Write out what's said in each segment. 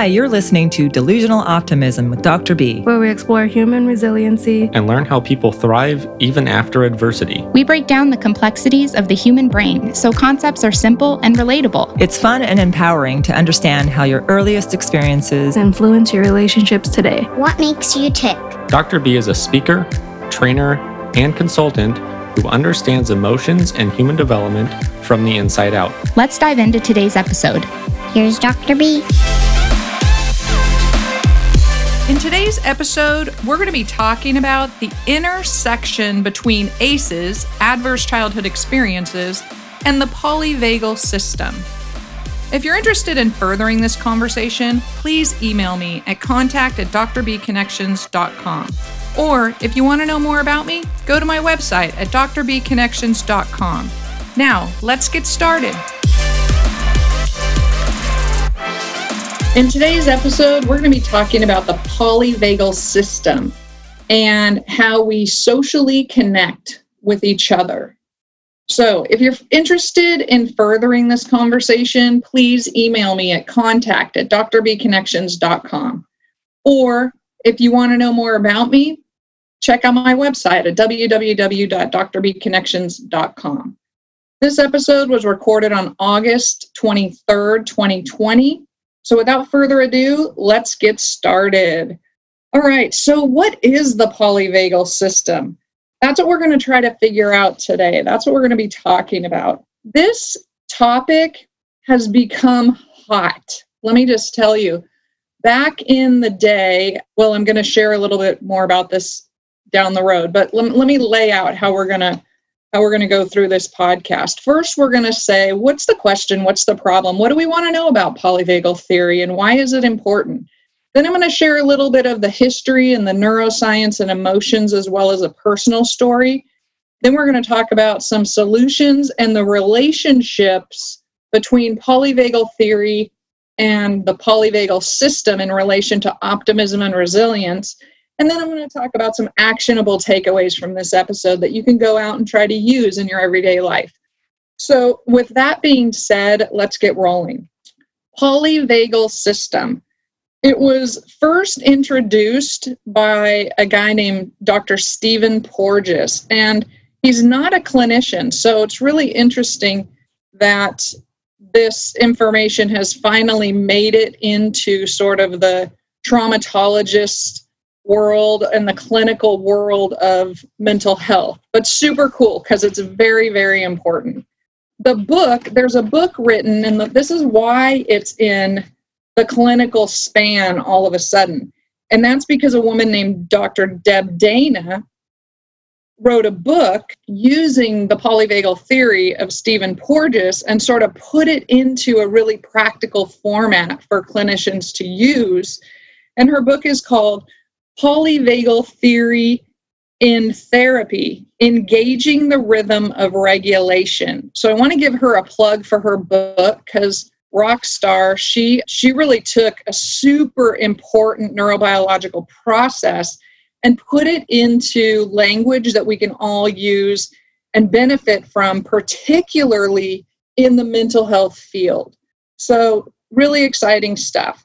Hi, you're listening to Delusional Optimism with Dr. B. where we explore human resiliency. and learn how people thrive even after adversity. We break down the complexities of the human brain so concepts are simple and relatable. It's fun and empowering to understand how your earliest experiences Influence your relationships today. What makes you tick? Dr. B is a speaker, trainer, and consultant who understands emotions and human development from the inside out. Let's dive into today's episode. Here's Dr. B. In today's episode, we're going to be talking about the intersection between ACEs, adverse childhood experiences, and the polyvagal system. If you're interested in furthering this conversation, please email me at contact at drbconnections.com. Or if you want to know more about me, go to my website at drbconnections.com. Now, let's get started. In today's episode, we're going to be talking about the polyvagal system and how we socially connect with each other. So, if you're interested in furthering this conversation, please email me at contact at drbconnections.com. Or if you want to know more about me, check out my website at www.drbconnections.com. This episode was recorded on August 23rd, 2020. So, without further ado, let's get started. All right, so what is the polyvagal system? That's what we're going to try to figure out today. That's what we're going to be talking about. This topic has become hot. Let me just tell you, back in the day, well, I'm going to share a little bit more about this down the road, but let, let me lay out how we're going to how we're going to go through this podcast. First, we're going to say, what's the question? What's the problem? What do we want to know about polyvagal theory and why is it important? Then I'm going to share a little bit of the history and the neuroscience and emotions as well as a personal story. Then we're going to talk about some solutions and the relationships between polyvagal theory and the polyvagal system in relation to optimism and resilience. And then I'm going to talk about some actionable takeaways from this episode that you can go out and try to use in your everyday life. So, with that being said, let's get rolling. Polyvagal system. It was first introduced by a guy named Dr. Stephen Porges, and he's not a clinician. So, it's really interesting that this information has finally made it into sort of the traumatologist world and the clinical world of mental health, but super cool because it's very, very important. The book, there's a book written, and this is why it's in the clinical span all of a sudden. And that's because a woman named Dr. Deb Dana wrote a book using the polyvagal theory of Stephen Porges and sort of put it into a really practical format for clinicians to use. And her book is called Polyvagal Theory in Therapy Engaging the Rhythm of Regulation. So I want to give her a plug for her book because Rockstar, she she really took a super important neurobiological process and put it into language that we can all use and benefit from, particularly in the mental health field. So, really exciting stuff.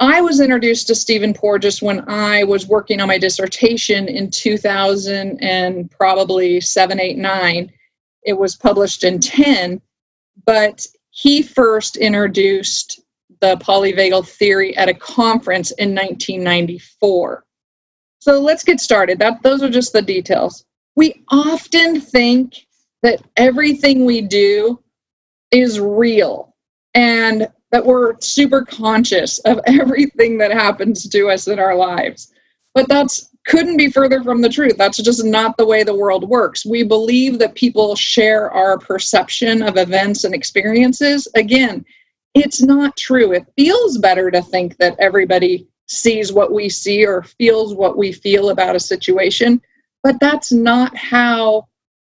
I was introduced to Stephen Porges when I was working on my dissertation in 2000 and probably 7, 8, 9. It was published in 10, but he first introduced the polyvagal theory at a conference in 1994. So let's get started. That those are just the details. We often think that everything we do is real and that we're super conscious of everything that happens to us in our lives. But that's couldn't be further from the truth. That's just not the way the world works. We believe that people share our perception of events and experiences. Again, it's not true. It feels better to think that everybody sees what we see or feels what we feel about a situation, but that's not how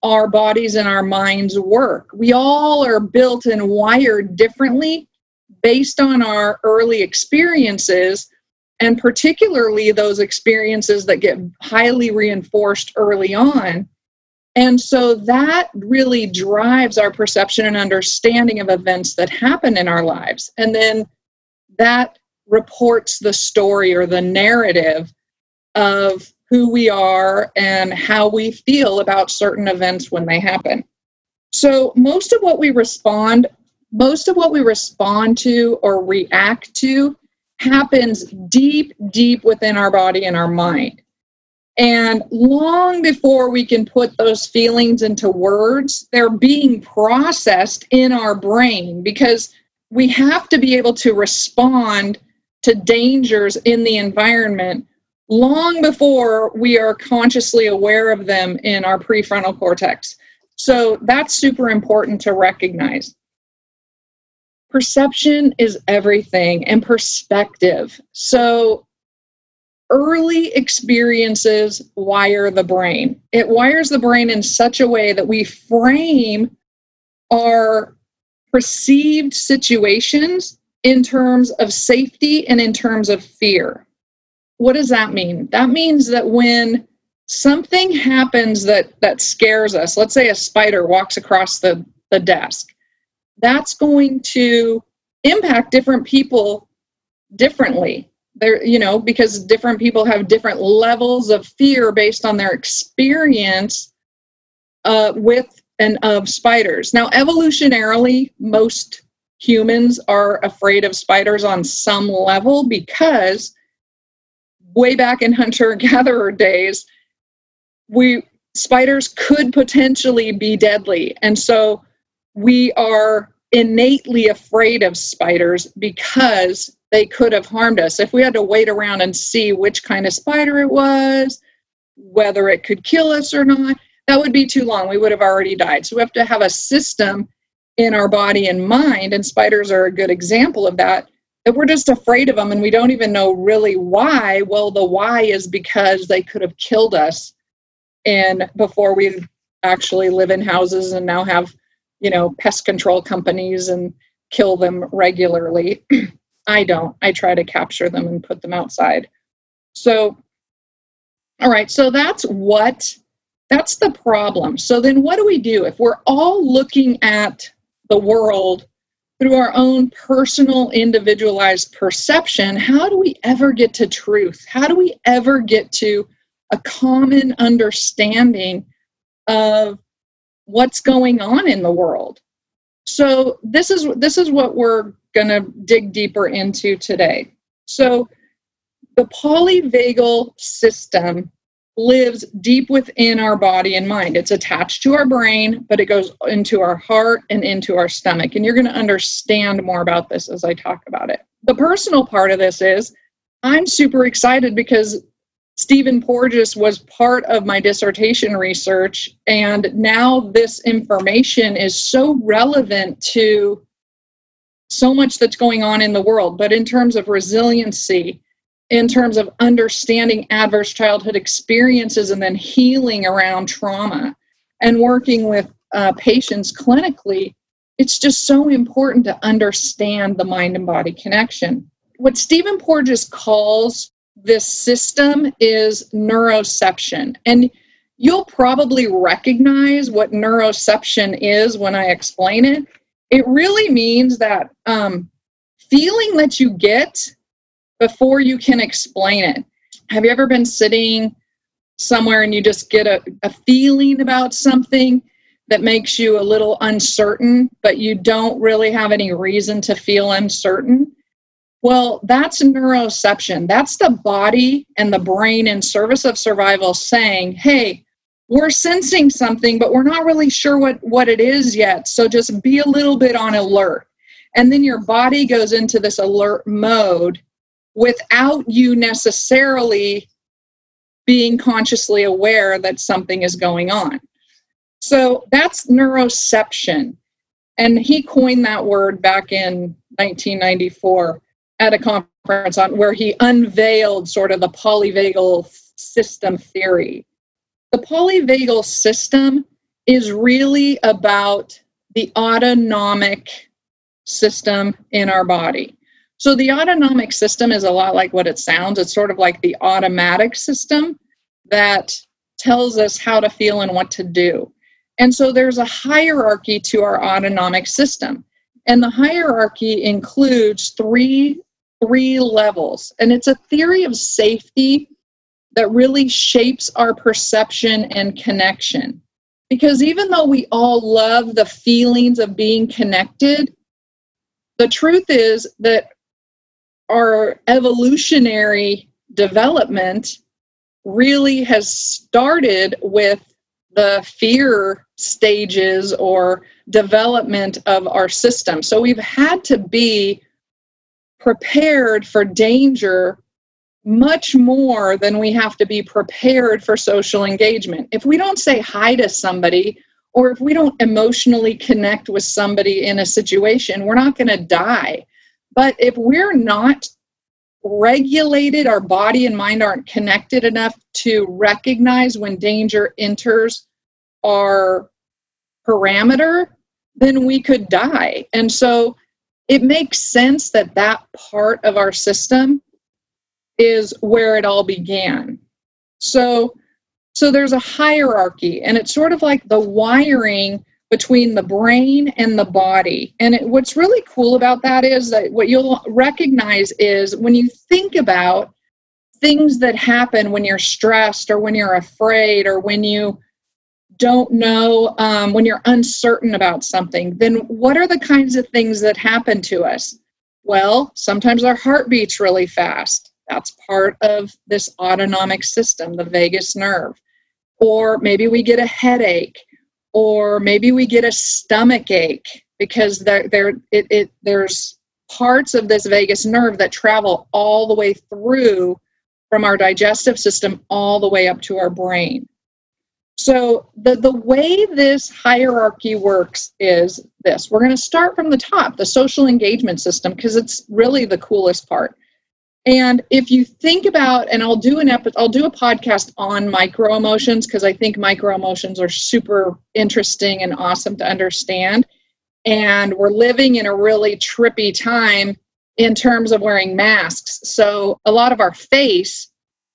our bodies and our minds work. We all are built and wired differently based on our early experiences, and particularly those experiences that get highly reinforced early on. And so that really drives our perception and understanding of events that happen in our lives. And then that reports the story or the narrative of who we are and how we feel about certain events when they happen. So most of what we respond most of what we respond to or react to happens deep deep within our body and our mind. And long before we can put those feelings into words, they're being processed in our brain because we have to be able to respond to dangers in the environment long before we are consciously aware of them in our prefrontal cortex. So that's super important to recognize. Perception is everything and perspective. So early experiences wire the brain. It wires the brain in such a way that we frame our perceived situations in terms of safety and in terms of fear. What does that mean? That means that when something happens that that scares us, let's say a spider walks across the, the desk, that's going to impact different people differently. There, you know, because different people have different levels of fear based on their experience uh, with and of spiders. Now, evolutionarily, most humans are afraid of spiders on some level because way back in hunter gatherer days, we spiders could potentially be deadly. And so we are innately afraid of spiders because they could have harmed us. If we had to wait around and see which kind of spider it was, whether it could kill us or not, that would be too long. We would have already died. So we have to have a system in our body and mind, and spiders are a good example of that, that we're just afraid of them and we don't even know really why. Well, the why is because they could have killed us and before we actually live in houses and now have, you know, pest control companies and kill them regularly. I don't. I try to capture them and put them outside. So, all right, so that's what that's the problem. So then what do we do if we're all looking at the world through our own personal individualized perception? How do we ever get to truth? How do we ever get to a common understanding of what's going on in the world? So this is this is what we're going to dig deeper into today. So the polyvagal system lives deep within our body and mind. It's attached to our brain, but it goes into our heart and into our stomach. And you're going to understand more about this as I talk about it. The personal part of this is I'm super excited because Stephen Porges was part of my dissertation research, and now this information is so relevant to so much that's going on in the world. But in terms of resiliency, in terms of understanding adverse childhood experiences and then healing around trauma and working with uh, patients clinically, it's just so important to understand the mind and body connection. What Stephen Porges calls this system is neuroception. And you'll probably recognize what neuroception is when I explain it. It really means that um, feeling that you get before you can explain it. Have you ever been sitting somewhere and you just get a, a feeling about something that makes you a little uncertain, but you don't really have any reason to feel uncertain? Well, that's neuroception. That's the body and the brain in service of survival saying, hey, we're sensing something, but we're not really sure what, what it is yet. So just be a little bit on alert. And then your body goes into this alert mode without you necessarily being consciously aware that something is going on. So that's neuroception. And he coined that word back in 1994 at a conference on where he unveiled sort of the polyvagal system theory. The polyvagal system is really about the autonomic system in our body. So the autonomic system is a lot like what it sounds. It's sort of like the automatic system that tells us how to feel and what to do. And so there's a hierarchy to our autonomic system. And the hierarchy includes three three levels. And it's a theory of safety that really shapes our perception and connection. Because even though we all love the feelings of being connected, the truth is that our evolutionary development really has started with the fear stages or development of our system. So we've had to be prepared for danger much more than we have to be prepared for social engagement. If we don't say hi to somebody, or if we don't emotionally connect with somebody in a situation, we're not going to die. But if we're not regulated, our body and mind aren't connected enough to recognize when danger enters our parameter, then we could die. And so it makes sense that that part of our system is where it all began. So so there's a hierarchy and it's sort of like the wiring between the brain and the body. And it, what's really cool about that is that what you'll recognize is when you think about things that happen when you're stressed or when you're afraid or when you don't know, um, when you're uncertain about something, then what are the kinds of things that happen to us? Well, sometimes our heart beats really fast. That's part of this autonomic system, the vagus nerve. Or maybe we get a headache, or maybe we get a stomach ache because there, there, it, it, there's parts of this vagus nerve that travel all the way through from our digestive system all the way up to our brain. So the, the way this hierarchy works is this. We're going to start from the top, the social engagement system, because it's really the coolest part. And if you think about, and I'll do an epi- I'll do a podcast on micro emotions because I think micro emotions are super interesting and awesome to understand. And we're living in a really trippy time in terms of wearing masks. So a lot of our face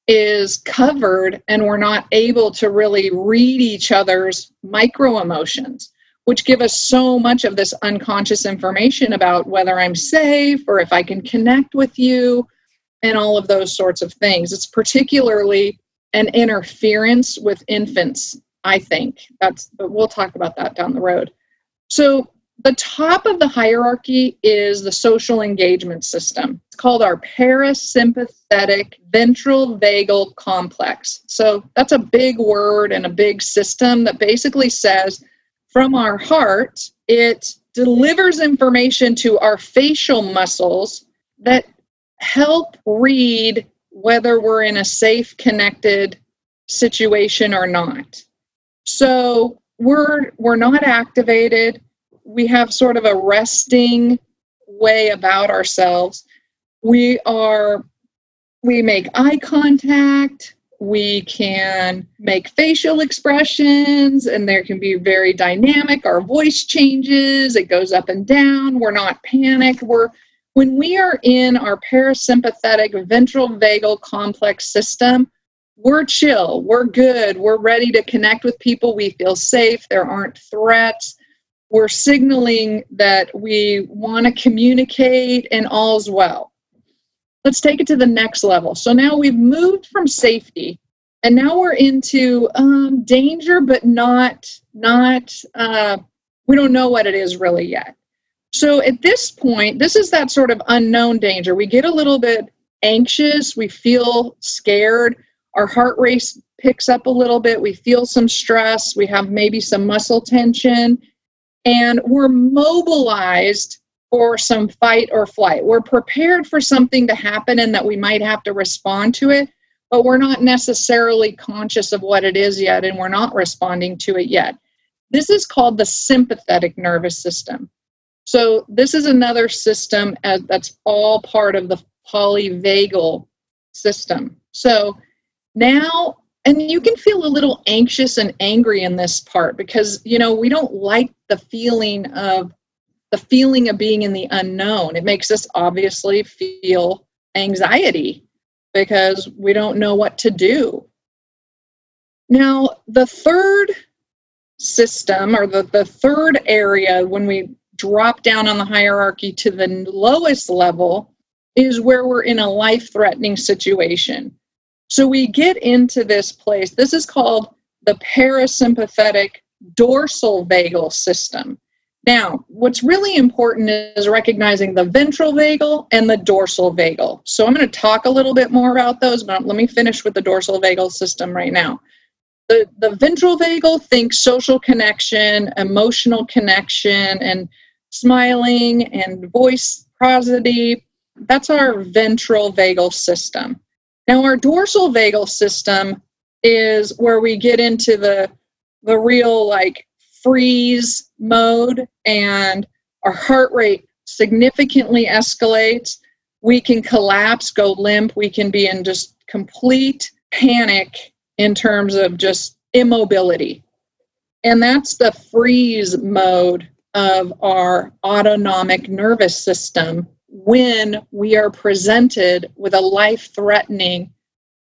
is covered and we're not able to really read each other's micro emotions which give us so much of this unconscious information about whether I'm safe or if I can connect with you and all of those sorts of things. It's particularly an interference with infants, I think. That's but we'll talk about that down the road. So the top of the hierarchy is the social engagement system. It's called our parasympathetic ventral vagal complex. So that's a big word and a big system that basically says from our heart, it delivers information to our facial muscles that help read whether we're in a safe, connected situation or not. So we're we're not activated. We have sort of a resting way about ourselves. We are we make eye contact, we can make facial expressions and there can be very dynamic our voice changes it goes up and down we're not panicked we're when we are in our parasympathetic ventral vagal complex system, we're chill, we're good, we're ready to connect with people, we feel safe, there aren't threats. We're signaling that we want to communicate and all's well. Let's take it to the next level. So now we've moved from safety and now we're into um, danger, but not, not, uh, we don't know what it is really yet. So at this point, this is that sort of unknown danger. We get a little bit anxious, we feel scared, our heart rate picks up a little bit, we feel some stress, we have maybe some muscle tension, and we're mobilized for some fight or flight. We're prepared for something to happen and that we might have to respond to it, but we're not necessarily conscious of what it is yet and we're not responding to it yet. This is called the sympathetic nervous system. So this is another system that's all part of the polyvagal system. So now, and you can feel a little anxious and angry in this part because, you know, we don't like the feeling of the feeling of being in the unknown. It makes us obviously feel anxiety because we don't know what to do. Now, the third system or the, the third area when we drop down on the hierarchy to the lowest level is where we're in a life threatening situation. So we get into this place. This is called the parasympathetic dorsal vagal system. Now, what's really important is recognizing the ventral vagal and the dorsal vagal. So I'm going to talk a little bit more about those, but let me finish with the dorsal vagal system right now. The, the ventral vagal thinks social connection, emotional connection, and smiling and voice prosody. That's our ventral vagal system. Now, our dorsal vagal system is where we get into the the real like freeze mode and our heart rate significantly escalates. We can collapse, go limp, we can be in just complete panic in terms of just immobility. And that's the freeze mode of our autonomic nervous system when we are presented with a life threatening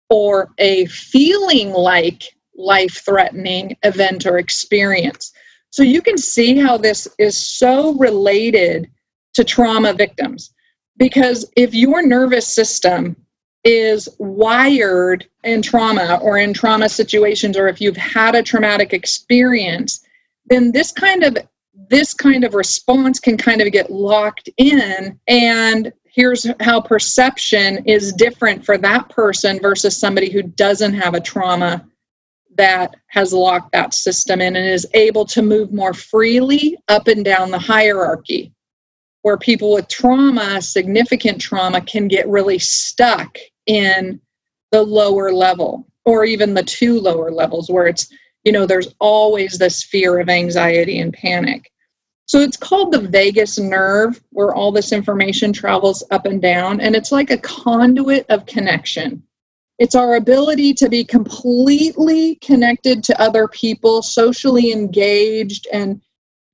or a feeling like life threatening event or experience. So you can see how this is so related to trauma victims. Because if your nervous system is wired in trauma or in trauma situations, or if you've had a traumatic experience, then this kind of this kind of response can kind of get locked in and here's how perception is different for that person versus somebody who doesn't have a trauma that has locked that system in and is able to move more freely up and down the hierarchy. Where people with trauma, significant trauma, can get really stuck in the lower level or even the two lower levels where it's, you know, there's always this fear of anxiety and panic. So it's called the vagus nerve, where all this information travels up and down, and it's like a conduit of connection. It's our ability to be completely connected to other people, socially engaged, and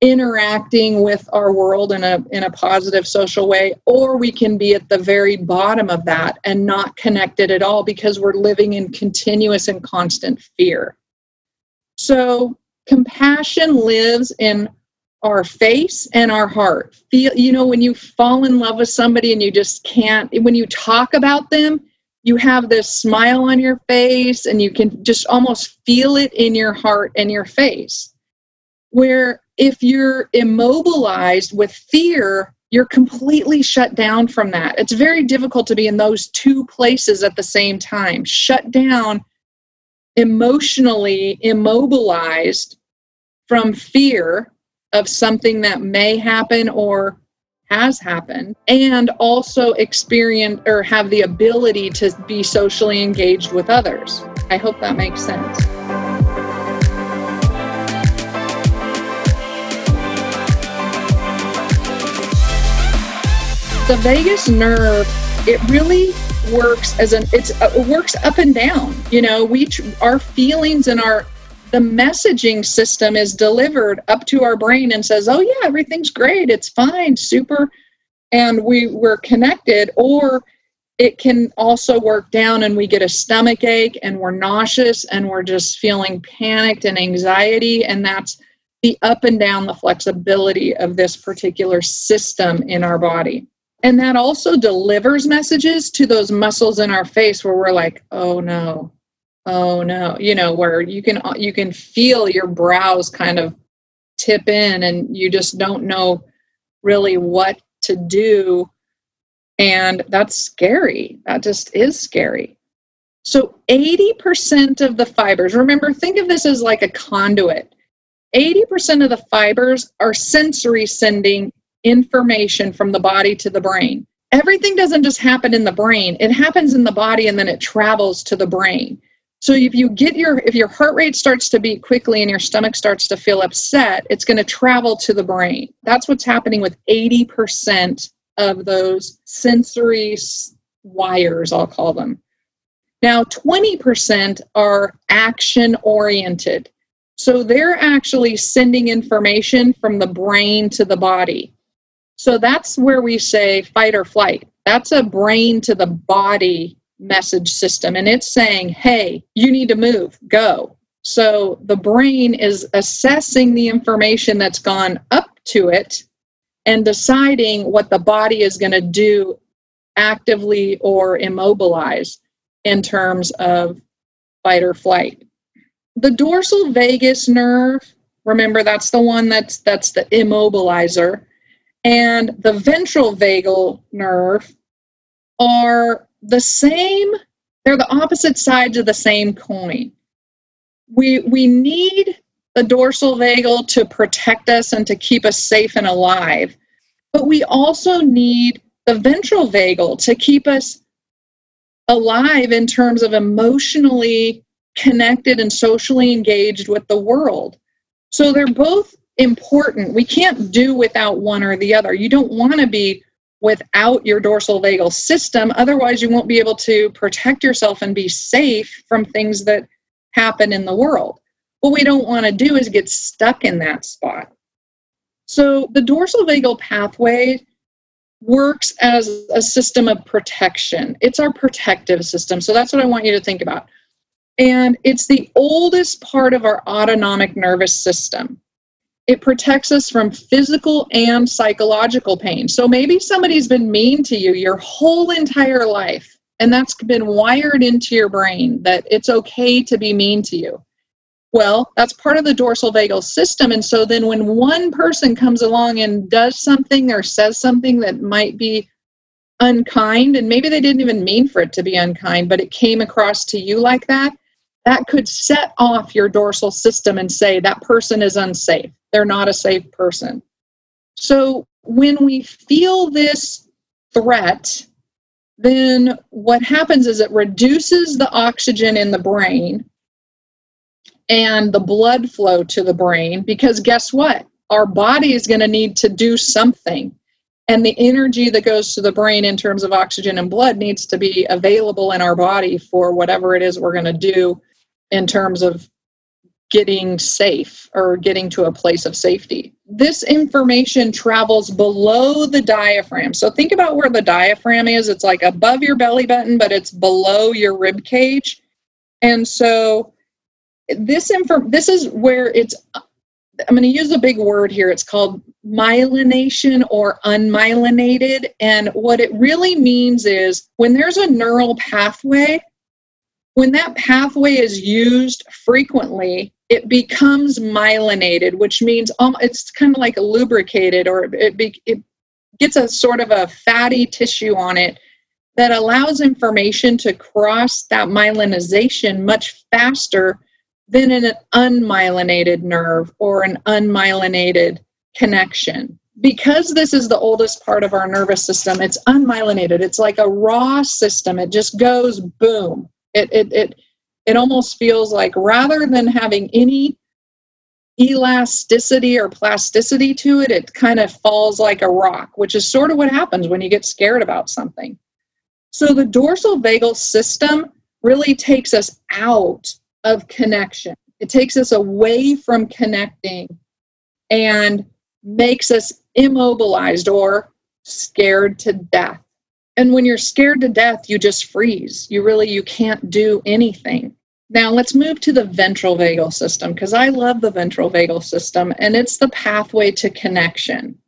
interacting with our world in a in a positive social way or we can be at the very bottom of that and not connected at all because we're living in continuous and constant fear so compassion lives in our face and our heart feel you know when you fall in love with somebody and you just can't when you talk about them you have this smile on your face and you can just almost feel it in your heart and your face. Where if you're immobilized with fear, you're completely shut down from that. It's very difficult to be in those two places at the same time, shut down, emotionally immobilized from fear of something that may happen or has happened and also experience or have the ability to be socially engaged with others. I hope that makes sense. The vagus nerve, it really works as an it's uh, it works up and down. You know, we our feelings and our the messaging system is delivered up to our brain and says, "Oh yeah, everything's great. It's fine. Super." And we we're connected or it can also work down and we get a stomach ache and we're nauseous and we're just feeling panicked and anxiety and that's the up and down the flexibility of this particular system in our body. And that also delivers messages to those muscles in our face where we're like, "Oh no, oh no. You know where you can uh, you can feel your brows kind of tip in and you just don't know really what to do. And that's scary. That just is scary. So 80% of the fibers remember think of this as like a conduit. 80% of the fibers are sensory sending information from the body to the brain. Everything doesn't just happen in the brain. It happens in the body and then it travels to the brain so if you get your if your heart rate starts to beat quickly and your stomach starts to feel upset, it's going to travel to the brain. That's what's happening with 80% of those sensory wires, I'll call them. Now, 20% are action oriented. So they're actually sending information from the brain to the body. So that's where we say fight or flight. That's a brain to the body message system and it's saying, hey, you need to move, go. So the brain is assessing the information that's gone up to it and deciding what the body is going to do actively or immobilize in terms of fight or flight. The dorsal vagus nerve, remember that's the one that's that's the immobilizer, and the ventral vagal nerve are the same, they're the opposite sides of the same coin. We we need the dorsal vagal to protect us and to keep us safe and alive. But we also need the ventral vagal to keep us alive in terms of emotionally connected and socially engaged with the world. So they're both important. We can't do without one or the other. You don't want to be without your dorsal vagal system, otherwise, you won't be able to protect yourself and be safe from things that happen in the world. What we don't want to do is get stuck in that spot. So the dorsal vagal pathway works as a system of protection. It's our protective system. So that's what I want you to think about. And it's the oldest part of our autonomic nervous system. It protects us from physical and psychological pain. So maybe somebody's been mean to you your whole entire life, and that's been wired into your brain that it's okay to be mean to you. Well, that's part of the dorsal vagal system. And so then when one person comes along and does something or says something that might be unkind, and maybe they didn't even mean for it to be unkind, but it came across to you like that, that could set off your dorsal system and say that person is unsafe. They're not a safe person. So when we feel this threat, then what happens is it reduces the oxygen in the brain and the blood flow to the brain because guess what? Our body is going to need to do something. And the energy that goes to the brain in terms of oxygen and blood needs to be available in our body for whatever it is we're going to do in terms of getting safe or getting to a place of safety. This information travels below the diaphragm. So think about where the diaphragm is. It's like above your belly button, but it's below your rib cage. And so this info this is where it's i'm going to use a big word here it's called myelination or unmyelinated and what it really means is when there's a neural pathway when that pathway is used frequently it becomes myelinated which means it's kind of like lubricated or it, be, it gets a sort of a fatty tissue on it that allows information to cross that myelinization much faster than in an unmyelinated nerve or an unmyelinated connection. Because this is the oldest part of our nervous system, it's unmyelinated. It's like a raw system. It just goes boom. It it it it almost feels like rather than having any elasticity or plasticity to it, it kind of falls like a rock, which is sort of what happens when you get scared about something. So the dorsal vagal system really takes us out of connection. It takes us away from connecting and makes us immobilized or scared to death. And when you're scared to death, you just freeze. You really you can't do anything. Now let's move to the ventral vagal system because I love the ventral vagal system and it's the pathway to connection.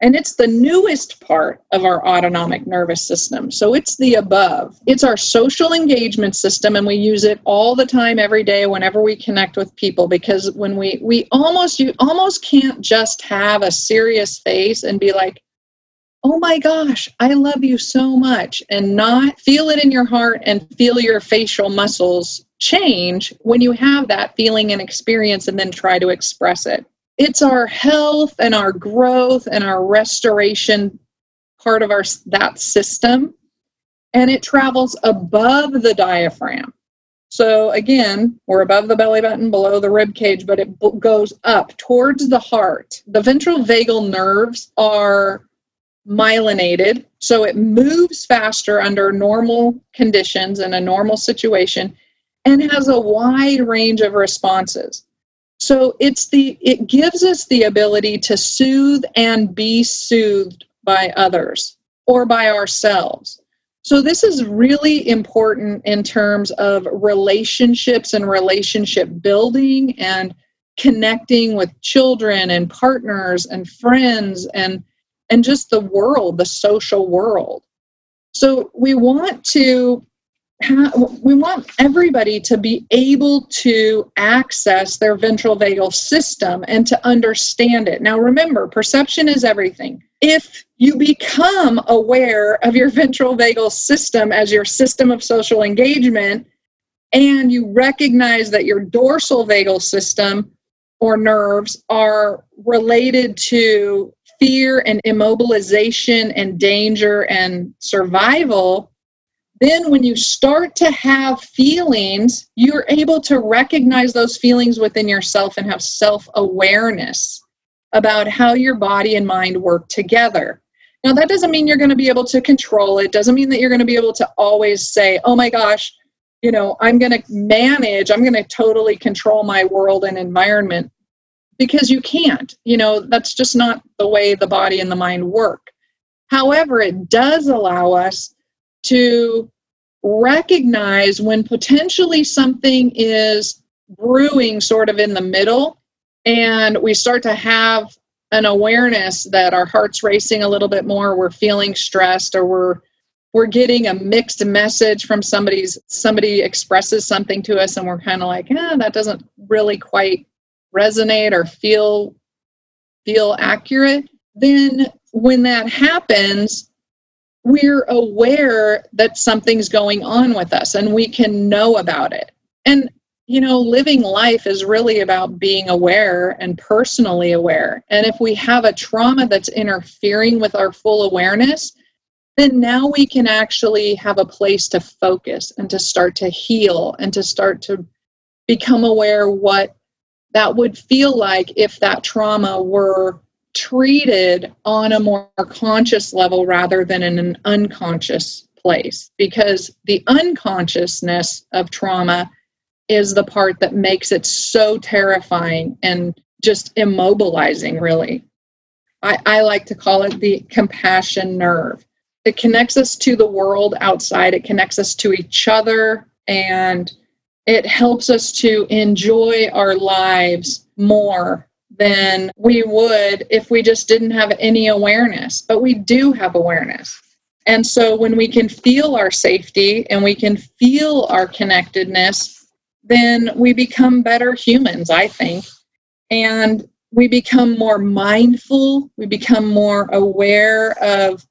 And it's the newest part of our autonomic nervous system. So it's the above. It's our social engagement system, and we use it all the time, every day, whenever we connect with people. Because when we we almost you almost can't just have a serious face and be like, "Oh my gosh, I love you so much," and not feel it in your heart and feel your facial muscles change when you have that feeling and experience, and then try to express it. It's our health and our growth and our restoration part of our that system. And it travels above the diaphragm. So again we're above the belly button below the rib cage but it b- goes up towards the heart. The ventral vagal nerves are myelinated so it moves faster under normal conditions in a normal situation and has a wide range of responses so it's the it gives us the ability to soothe and be soothed by others or by ourselves. So this is really important in terms of relationships and relationship building and connecting with children and partners and friends and and just the world, the social world. So we want to ha- we want everybody to be able to access their ventral vagal system and to understand it. Now remember, perception is everything. If you become aware of your ventral vagal system as your system of social engagement and you recognize that your dorsal vagal system or nerves are related to fear and immobilization and danger and survival, then when you start to have feelings, you're able to recognize those feelings within yourself and have self awareness about how your body and mind work together. Now, that doesn't mean you're going to be able to control it, doesn't mean that you're going to be able to always say, oh my gosh, you know, I'm going to manage, I'm going to totally control my world and environment because you can't. You know, that's just not the way the body and the mind work. However, it does allow us to recognize when potentially something is brewing sort of in the middle and we start to have an awareness that our heart's racing a little bit more we're feeling stressed or we're we're getting a mixed message from somebody's somebody expresses something to us and we're kind of like yeah that doesn't really quite resonate or feel feel accurate then when that happens we're aware that something's going on with us and we can know about it. And you know living life is really about being aware and personally aware. And if we have a trauma that's interfering with our full awareness then now we can actually have a place to focus and to start to heal and to start to become aware what that would feel like if that trauma were treated on a more conscious level rather than in an unconscious place. Because the unconsciousness of trauma is the part that makes it so terrifying and just immobilizing really. I, I like to call it the compassion nerve. It connects us to the world outside. It connects us to each other and it helps us to enjoy our lives more than we would if we just didn't have any awareness. But we do have awareness. And so when we can feel our safety and we can feel our connectedness, then we become better humans, I think. And we become more mindful, we become more aware of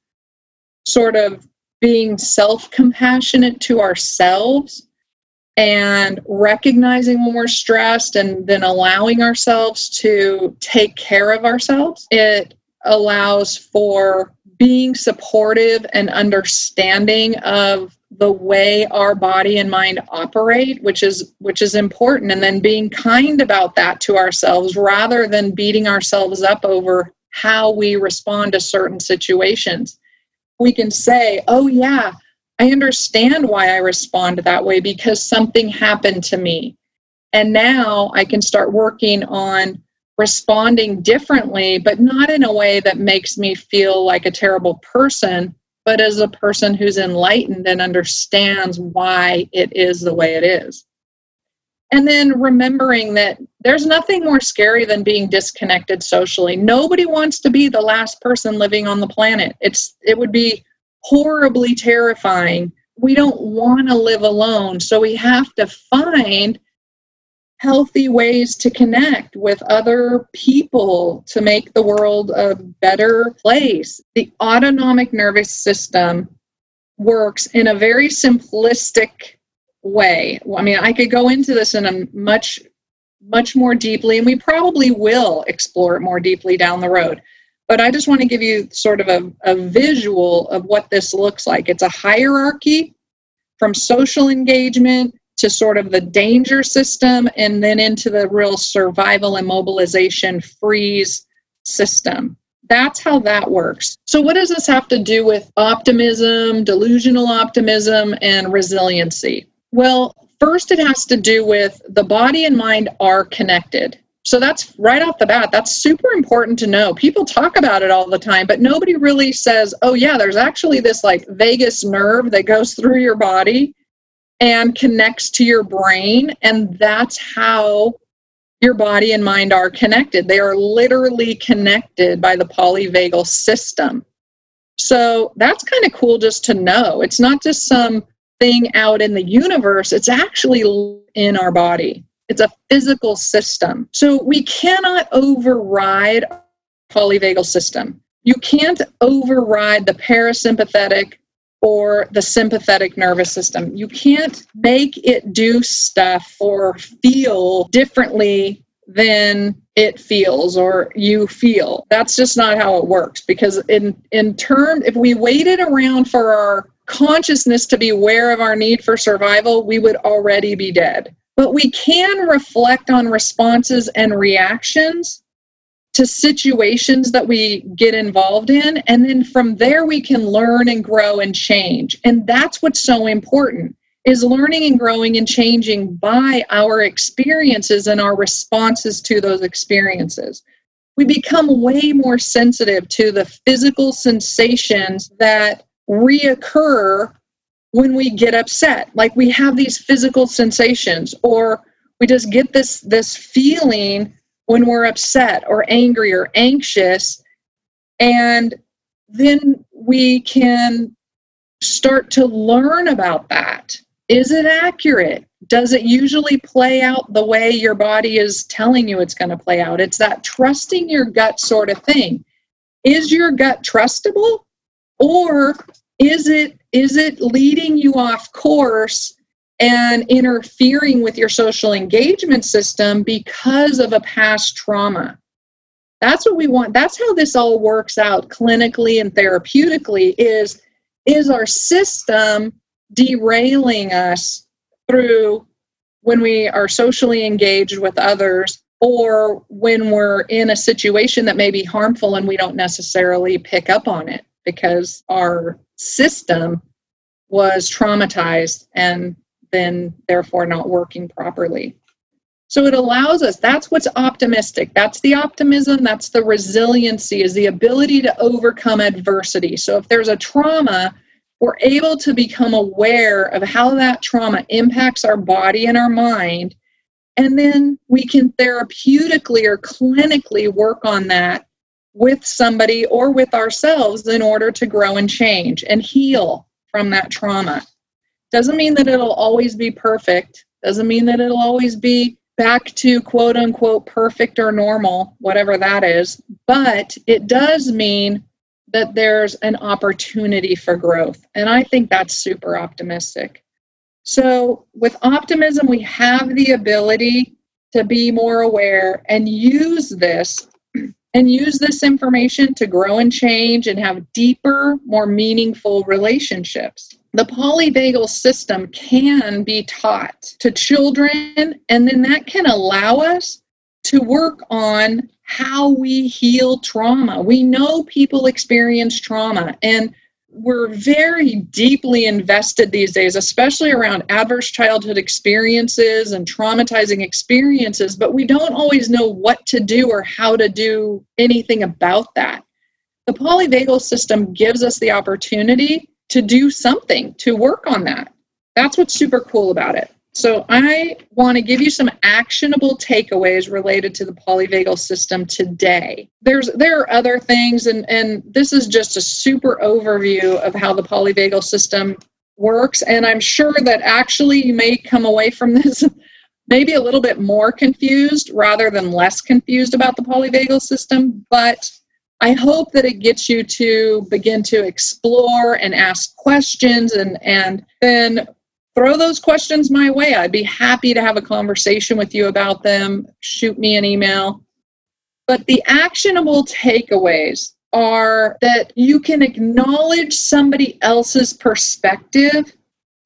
sort of being self compassionate to ourselves and recognizing when we're stressed and then allowing ourselves to take care of ourselves. It allows for being supportive and understanding of the way our body and mind operate which is which is important and then being kind about that to ourselves rather than beating ourselves up over how we respond to certain situations we can say oh yeah I understand why I respond that way because something happened to me. And now I can start working on responding differently, but not in a way that makes me feel like a terrible person, but as a person who's enlightened and understands why it is the way it is. And then remembering that there's nothing more scary than being disconnected socially. Nobody wants to be the last person living on the planet. It's it would be horribly terrifying. We don't want to live alone. So we have to find healthy ways to connect with other people to make the world a better place. The autonomic nervous system works in a very simplistic way. I mean, I could go into this in a much much more deeply and we probably will explore it more deeply down the road. But I just want to give you sort of a, a visual of what this looks like. It's a hierarchy from social engagement to sort of the danger system and then into the real survival and mobilization freeze system. That's how that works. So, what does this have to do with optimism, delusional optimism, and resiliency? Well, first, it has to do with the body and mind are connected. So that's right off the bat. That's super important to know. People talk about it all the time, but nobody really says, oh, yeah, there's actually this like vagus nerve that goes through your body and connects to your brain. And that's how your body and mind are connected. They are literally connected by the polyvagal system. So that's kind of cool just to know. It's not just some thing out in the universe, it's actually in our body. It's a physical system. So we cannot override polyvagal system. You can't override the parasympathetic or the sympathetic nervous system. You can't make it do stuff or feel differently than it feels or you feel. That's just not how it works because in in term if we waited around for our consciousness to be aware of our need for survival, we would already be dead. But we can reflect on responses and reactions to situations that we get involved in. And then from there, we can learn and grow and change. And that's what's so important is learning and growing and changing by our experiences and our responses to those experiences. We become way more sensitive to the physical sensations that reoccur when we get upset. Like we have these physical sensations, or we just get this this feeling when we're upset or angry or anxious, and then we can start to learn about that is it accurate? Does it usually play out the way your body is telling you it's going to play out? It's that trusting your gut sort of thing. Is your gut trustable or is it is it leading you off course and interfering with your social engagement system because of a past trauma? That's what we want. That's how this all works out clinically and therapeutically is is our system derailing us through when we are socially engaged with others or when we're in a situation that may be harmful and we don't necessarily pick up on it because our system was traumatized and then therefore not working properly. So it allows us, that's what's optimistic. That's the optimism, that's the resiliency, is the ability to overcome adversity. So if there's a trauma, we're able to become aware of how that trauma impacts our body and our mind. And then we can therapeutically or clinically work on that with somebody or with ourselves in order to grow and change and heal from that trauma. Doesn't mean that it'll always be perfect, doesn't mean that it'll always be back to quote unquote perfect or normal, whatever that is, but it does mean that there's an opportunity for growth. And I think that's super optimistic. So, with optimism, we have the ability to be more aware and use this and use this information to grow and change and have deeper, more meaningful relationships. The polyvagal system can be taught to children, and then that can allow us to work on how we heal trauma. We know people experience trauma, and we're very deeply invested these days, especially around adverse childhood experiences and traumatizing experiences, but we don't always know what to do or how to do anything about that. The polyvagal system gives us the opportunity to do something to work on that. That's what's super cool about it. So I want to give you some actionable takeaways related to the polyvagal system today. There's there are other things and and this is just a super overview of how the polyvagal system works and I'm sure that actually you may come away from this maybe a little bit more confused rather than less confused about the polyvagal system, but I hope that it gets you to begin to explore and ask questions and and then throw those questions my way. I'd be happy to have a conversation with you about them. Shoot me an email. But the actionable takeaways are that you can acknowledge somebody else's perspective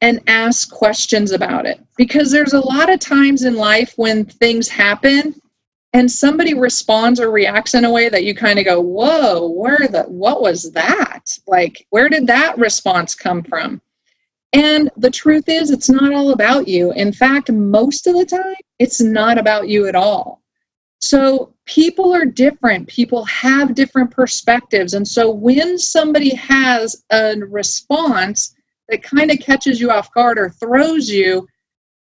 and ask questions about it. Because there's a lot of times in life when things happen and somebody responds or reacts in a way that you kind of go, whoa, where the what was that? Like, where did that response come from? And the truth is, it's not all about you. In fact, most of the time, it's not about you at all. So people are different, people have different perspectives. And so when somebody has a response that kind of catches you off guard or throws you,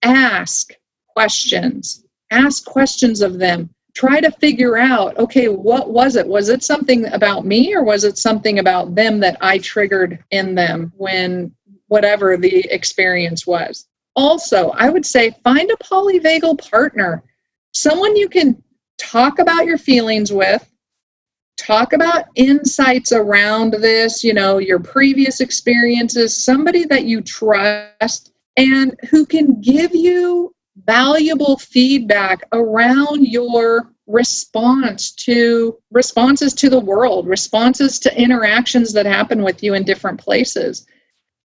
ask questions. Ask questions of them. try to figure out okay, what was it? Was it something about me or was it something about them that I triggered in them when whatever the experience was? Also, I would say find a polyvagal partner, someone you can talk about your feelings with, talk about insights around this, you know, your previous experiences, somebody that you trust and who can give you valuable feedback around your response to responses to the world, responses to interactions that happen with you in different places.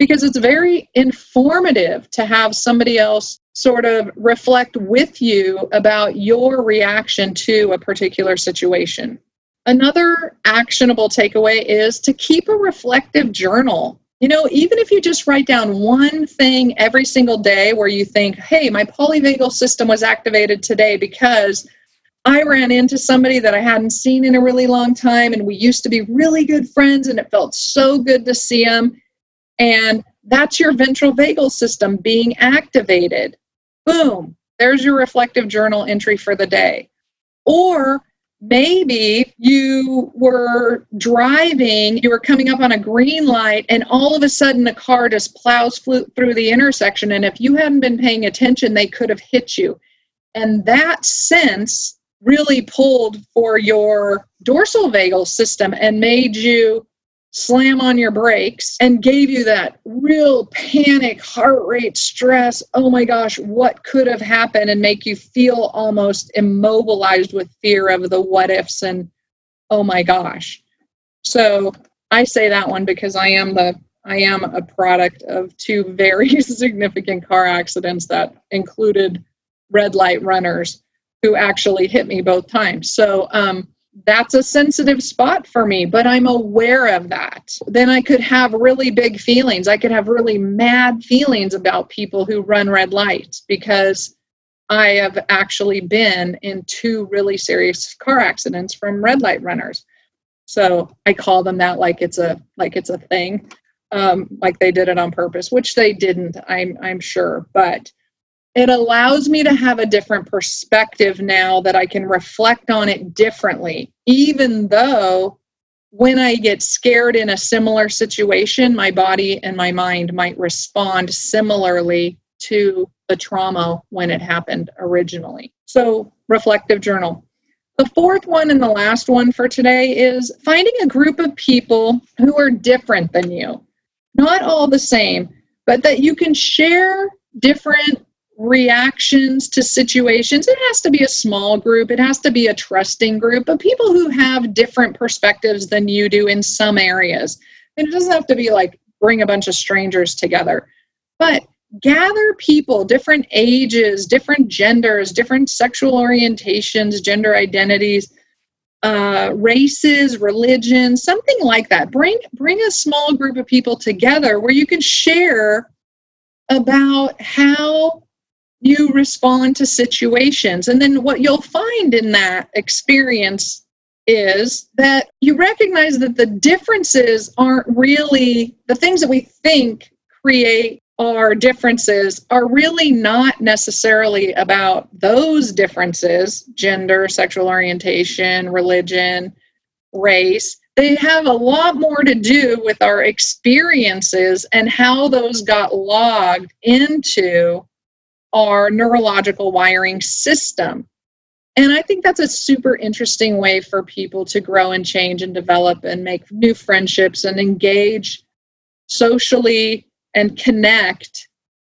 Because it's very informative to have somebody else sort of reflect with you about your reaction to a particular situation. Another actionable takeaway is to keep a reflective journal. You know, even if you just write down one thing every single day where you think, hey, my polyvagal system was activated today because I ran into somebody that I hadn't seen in a really long time, and we used to be really good friends, and it felt so good to see them. And that's your ventral vagal system being activated. Boom, there's your reflective journal entry for the day. Or maybe you were driving, you were coming up on a green light, and all of a sudden a car just plows through the intersection. And if you hadn't been paying attention, they could have hit you. And that sense really pulled for your dorsal vagal system and made you slam on your brakes and gave you that real panic, heart rate, stress. Oh my gosh, what could have happened? And make you feel almost immobilized with fear of the what ifs and oh my gosh. So I say that one because I am the I am a product of two very significant car accidents that included red light runners who actually hit me both times. So um, that's a sensitive spot for me, but I'm aware of that. Then I could have really big feelings. I could have really mad feelings about people who run red lights because I have actually been in two really serious car accidents from red light runners. So I call them that like it's a like it's a thing, um, like they did it on purpose, which they didn't. I'm I'm sure, but it allows me to have a different perspective now that I can reflect on it differently, even though when I get scared in a similar situation, my body and my mind might respond similarly to the trauma when it happened originally. So, reflective journal. The fourth one and the last one for today is finding a group of people who are different than you, not all the same, but that you can share different reactions to situations. It has to be a small group, it has to be a trusting group of people who have different perspectives than you do in some areas. And it doesn't have to be like bring a bunch of strangers together, but gather people, different ages, different genders, different sexual orientations, gender identities. Uh, races, religions, something like that. Bring bring a small group of people together where you can share about how you respond to situations. And then what you'll find in that experience is that you recognize that the differences aren't really the things that we think create our differences are really not necessarily about those differences gender, sexual orientation, religion, race. They have a lot more to do with our experiences and how those got logged into our neurological wiring system. And I think that's a super interesting way for people to grow and change and develop and make new friendships and engage socially and connect.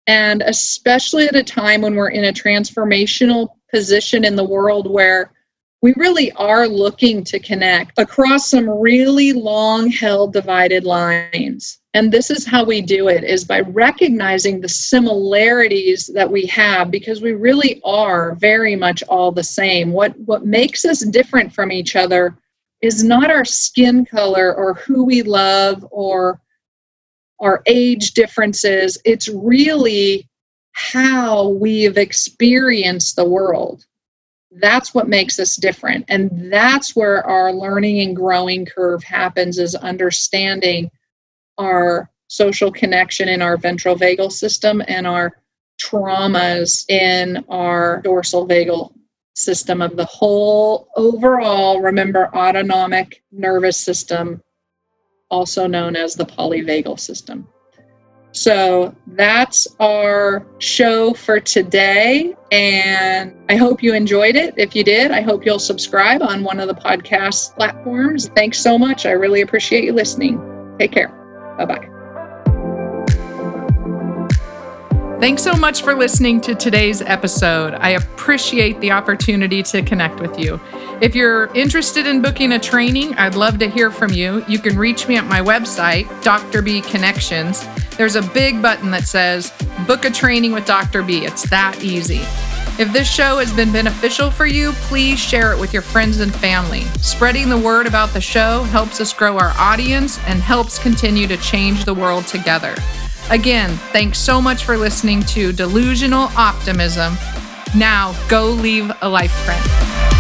And especially at a time when we're in a transformational position in the world where we really are looking to connect across some really long held divided lines. And this is how we do it is by recognizing the similarities that we have because we really are very much all the same. What what makes us different from each other is not our skin color or who we love or our age differences. It's really how we've experienced the world. That's what makes us different. And that's where our learning and growing curve happens is understanding our social connection in our ventral vagal system and our traumas in our dorsal vagal system of the whole overall, remember, autonomic nervous system, also known as the polyvagal system. So that's our show for today. And I hope you enjoyed it. If you did, I hope you'll subscribe on one of the podcast platforms. Thanks so much. I really appreciate you listening. Take care. Bye bye. Thanks so much for listening to today's episode. I appreciate the opportunity to connect with you. If you're interested in booking a training, I'd love to hear from you. You can reach me at my website, Dr. B Connections. There's a big button that says Book a Training with Dr. B. It's that easy. If this show has been beneficial for you, please share it with your friends and family. Spreading the word about the show helps us grow our audience and helps continue to change the world together. Again, thanks so much for listening to Delusional Optimism. Now, go leave a life print.